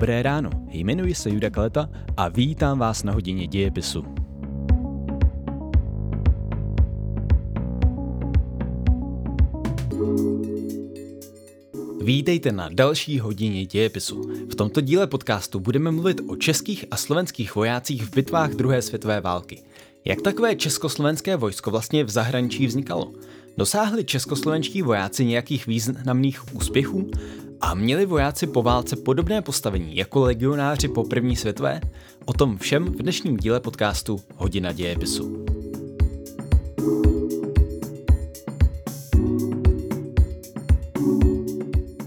Dobré ráno, jmenuji se Juda Kaleta a vítám vás na hodině dějepisu. Vítejte na další hodině dějepisu. V tomto díle podcastu budeme mluvit o českých a slovenských vojácích v bitvách druhé světové války. Jak takové československé vojsko vlastně v zahraničí vznikalo? Dosáhli českoslovenští vojáci nějakých významných úspěchů? A měli vojáci po válce podobné postavení jako legionáři po první světové? O tom všem v dnešním díle podcastu Hodina dějepisu.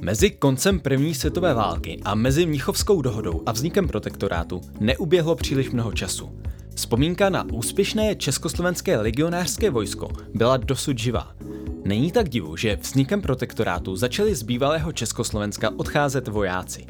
Mezi koncem první světové války a mezi Mnichovskou dohodou a vznikem protektorátu neuběhlo příliš mnoho času. Vzpomínka na úspěšné československé legionářské vojsko byla dosud živá. Není tak divu, že vznikem protektorátu začali z bývalého Československa odcházet vojáci.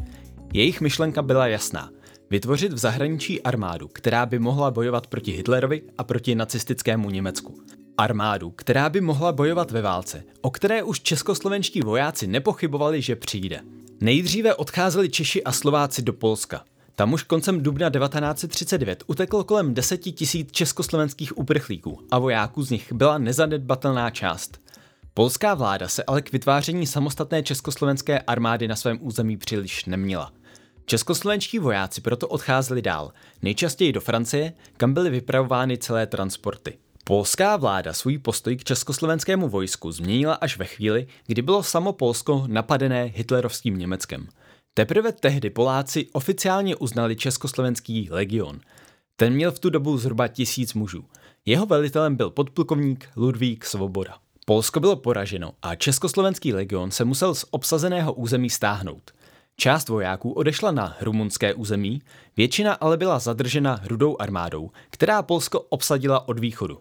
Jejich myšlenka byla jasná. Vytvořit v zahraničí armádu, která by mohla bojovat proti Hitlerovi a proti nacistickému Německu. Armádu, která by mohla bojovat ve válce, o které už českoslovenští vojáci nepochybovali, že přijde. Nejdříve odcházeli Češi a Slováci do Polska. Tam už koncem dubna 1939 uteklo kolem 10 tisíc československých uprchlíků a vojáků z nich byla nezanedbatelná část. Polská vláda se ale k vytváření samostatné československé armády na svém území příliš neměla. Českoslovenští vojáci proto odcházeli dál, nejčastěji do Francie, kam byly vypravovány celé transporty. Polská vláda svůj postoj k československému vojsku změnila až ve chvíli, kdy bylo samo Polsko napadené hitlerovským Německem. Teprve tehdy Poláci oficiálně uznali Československý legion. Ten měl v tu dobu zhruba tisíc mužů. Jeho velitelem byl podplukovník Ludvík Svoboda. Polsko bylo poraženo a Československý legion se musel z obsazeného území stáhnout. Část vojáků odešla na rumunské území, většina ale byla zadržena rudou armádou, která Polsko obsadila od východu.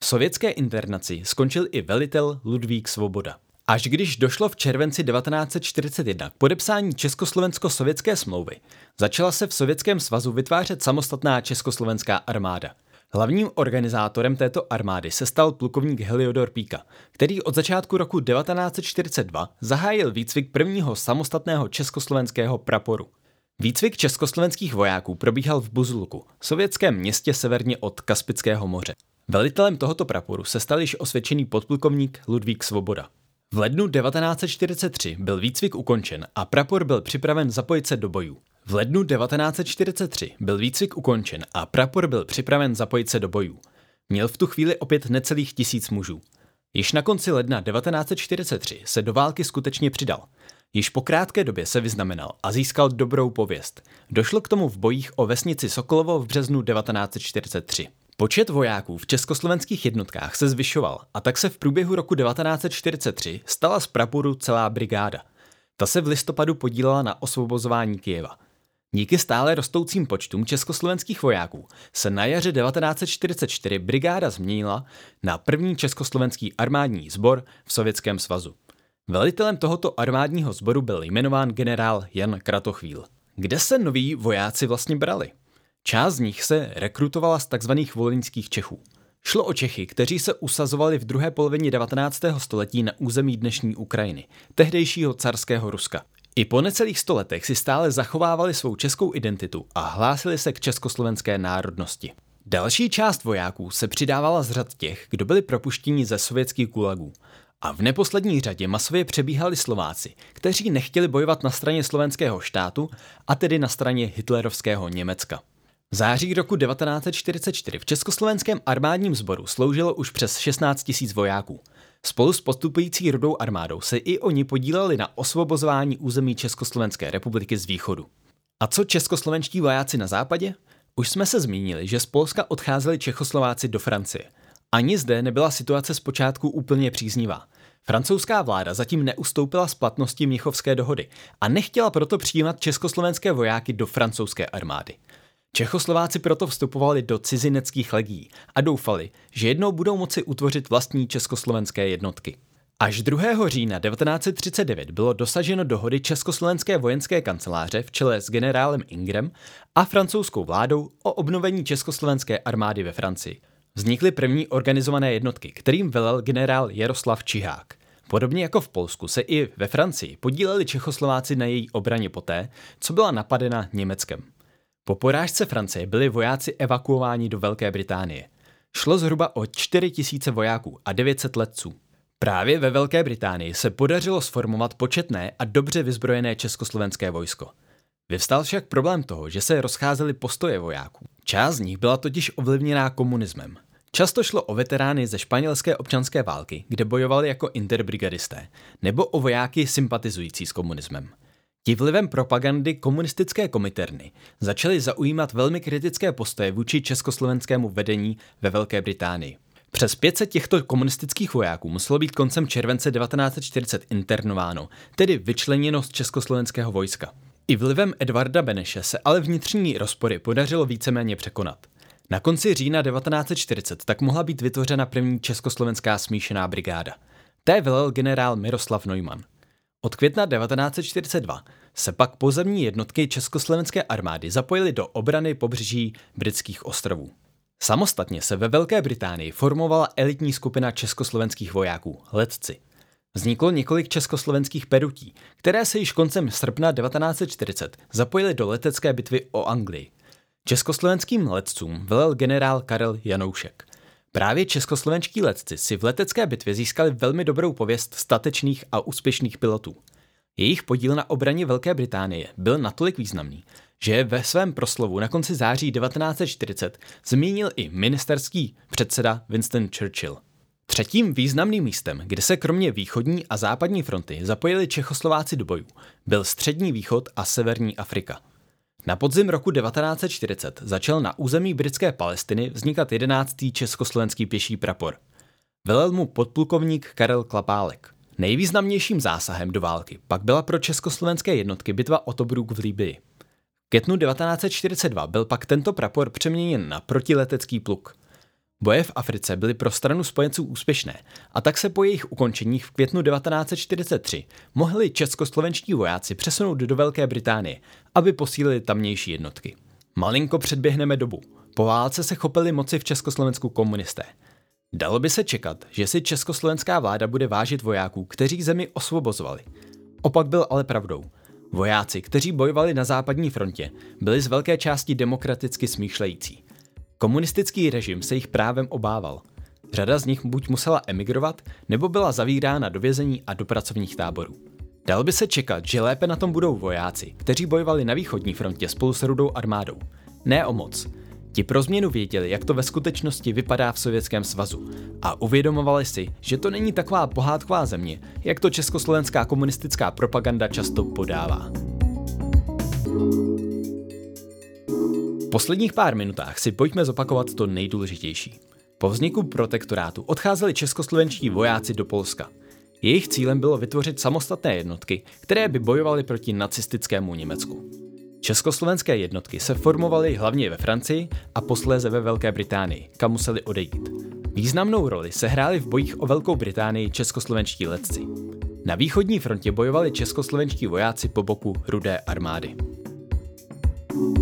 V sovětské internaci skončil i velitel Ludvík Svoboda. Až když došlo v červenci 1941 k podepsání Československo-sovětské smlouvy, začala se v Sovětském svazu vytvářet samostatná československá armáda – Hlavním organizátorem této armády se stal plukovník Heliodor Píka, který od začátku roku 1942 zahájil výcvik prvního samostatného československého praporu. Výcvik československých vojáků probíhal v Buzluku, sovětském městě severně od Kaspického moře. Velitelem tohoto praporu se stal již osvědčený podplukovník Ludvík Svoboda. V lednu 1943 byl výcvik ukončen a prapor byl připraven zapojit se do bojů. V lednu 1943 byl výcvik ukončen a prapor byl připraven zapojit se do bojů. Měl v tu chvíli opět necelých tisíc mužů. Již na konci ledna 1943 se do války skutečně přidal. Již po krátké době se vyznamenal a získal dobrou pověst. Došlo k tomu v bojích o vesnici Sokolovo v březnu 1943. Počet vojáků v československých jednotkách se zvyšoval a tak se v průběhu roku 1943 stala z praporu celá brigáda. Ta se v listopadu podílela na osvobozování Kyjeva. Díky stále rostoucím počtům československých vojáků se na jaře 1944 brigáda změnila na první československý armádní sbor v Sovětském svazu. Velitelem tohoto armádního sboru byl jmenován generál Jan Kratochvíl. Kde se noví vojáci vlastně brali? Část z nich se rekrutovala z tzv. volinských Čechů. Šlo o Čechy, kteří se usazovali v druhé polovině 19. století na území dnešní Ukrajiny, tehdejšího carského Ruska. I po necelých stoletech si stále zachovávali svou českou identitu a hlásili se k československé národnosti. Další část vojáků se přidávala z řad těch, kdo byli propuštěni ze sovětských gulagů. A v neposlední řadě masově přebíhali Slováci, kteří nechtěli bojovat na straně slovenského štátu, a tedy na straně hitlerovského Německa. V září roku 1944 v československém armádním sboru sloužilo už přes 16 000 vojáků. Spolu s postupující rudou armádou se i oni podíleli na osvobozování území Československé republiky z východu. A co českoslovenští vojáci na západě? Už jsme se zmínili, že z Polska odcházeli Čechoslováci do Francie. Ani zde nebyla situace zpočátku úplně příznivá. Francouzská vláda zatím neustoupila z platnosti Mnichovské dohody a nechtěla proto přijímat československé vojáky do francouzské armády. Čechoslováci proto vstupovali do cizineckých legií a doufali, že jednou budou moci utvořit vlastní československé jednotky. Až 2. října 1939 bylo dosaženo dohody Československé vojenské kanceláře v čele s generálem Ingrem a francouzskou vládou o obnovení československé armády ve Francii. Vznikly první organizované jednotky, kterým velel generál Jaroslav Čihák. Podobně jako v Polsku se i ve Francii podíleli Čechoslováci na její obraně poté, co byla napadena Německem. Po porážce Francie byli vojáci evakuováni do Velké Británie. Šlo zhruba o 4 tisíce vojáků a 900 letců. Právě ve Velké Británii se podařilo sformovat početné a dobře vyzbrojené československé vojsko. Vyvstal však problém toho, že se rozcházely postoje vojáků. Část z nich byla totiž ovlivněná komunismem. Často šlo o veterány ze španělské občanské války, kde bojovali jako interbrigadisté, nebo o vojáky sympatizující s komunismem. Ti vlivem propagandy komunistické komiterny začali zaujímat velmi kritické postoje vůči československému vedení ve Velké Británii. Přes 500 těchto komunistických vojáků muselo být koncem července 1940 internováno, tedy vyčleněno z československého vojska. I vlivem Edvarda Beneše se ale vnitřní rozpory podařilo víceméně překonat. Na konci října 1940 tak mohla být vytvořena první československá smíšená brigáda. Té velel generál Miroslav Neumann. Od května 1942 se pak pozemní jednotky československé armády zapojily do obrany pobřeží britských ostrovů. Samostatně se ve Velké Británii formovala elitní skupina československých vojáků, letci. Vzniklo několik československých perutí, které se již koncem srpna 1940 zapojily do letecké bitvy o Anglii. Československým letcům velel generál Karel Janoušek. Právě českoslovenští letci si v letecké bitvě získali velmi dobrou pověst statečných a úspěšných pilotů. Jejich podíl na obraně Velké Británie byl natolik významný, že ve svém proslovu na konci září 1940 zmínil i ministerský předseda Winston Churchill. Třetím významným místem, kde se kromě východní a západní fronty zapojili Čechoslováci do bojů, byl střední východ a severní Afrika. Na podzim roku 1940 začal na území britské Palestiny vznikat 11. československý pěší prapor. Velel mu podplukovník Karel Klapálek. Nejvýznamnějším zásahem do války pak byla pro československé jednotky bitva o Tobruk v Líbii. V květnu 1942 byl pak tento prapor přeměněn na protiletecký pluk – Boje v Africe byly pro stranu spojenců úspěšné a tak se po jejich ukončení v květnu 1943 mohli českoslovenští vojáci přesunout do Velké Británie, aby posílili tamnější jednotky. Malinko předběhneme dobu. Po válce se chopili moci v Československu komunisté. Dalo by se čekat, že si československá vláda bude vážit vojáků, kteří zemi osvobozovali. Opak byl ale pravdou. Vojáci, kteří bojovali na západní frontě, byli z velké části demokraticky smýšlející. Komunistický režim se jich právem obával. Řada z nich buď musela emigrovat, nebo byla zavírána do vězení a do pracovních táborů. Dal by se čekat, že lépe na tom budou vojáci, kteří bojovali na východní frontě spolu s rudou armádou. Ne o moc. Ti pro změnu věděli, jak to ve skutečnosti vypadá v Sovětském svazu a uvědomovali si, že to není taková pohádková země, jak to československá komunistická propaganda často podává posledních pár minutách si pojďme zopakovat to nejdůležitější. Po vzniku protektorátu odcházeli českoslovenští vojáci do Polska. Jejich cílem bylo vytvořit samostatné jednotky, které by bojovaly proti nacistickému Německu. Československé jednotky se formovaly hlavně ve Francii a posléze ve Velké Británii, kam museli odejít. Významnou roli se hráli v bojích o Velkou Británii českoslovenští letci. Na východní frontě bojovali českoslovenští vojáci po boku Rudé armády. thank you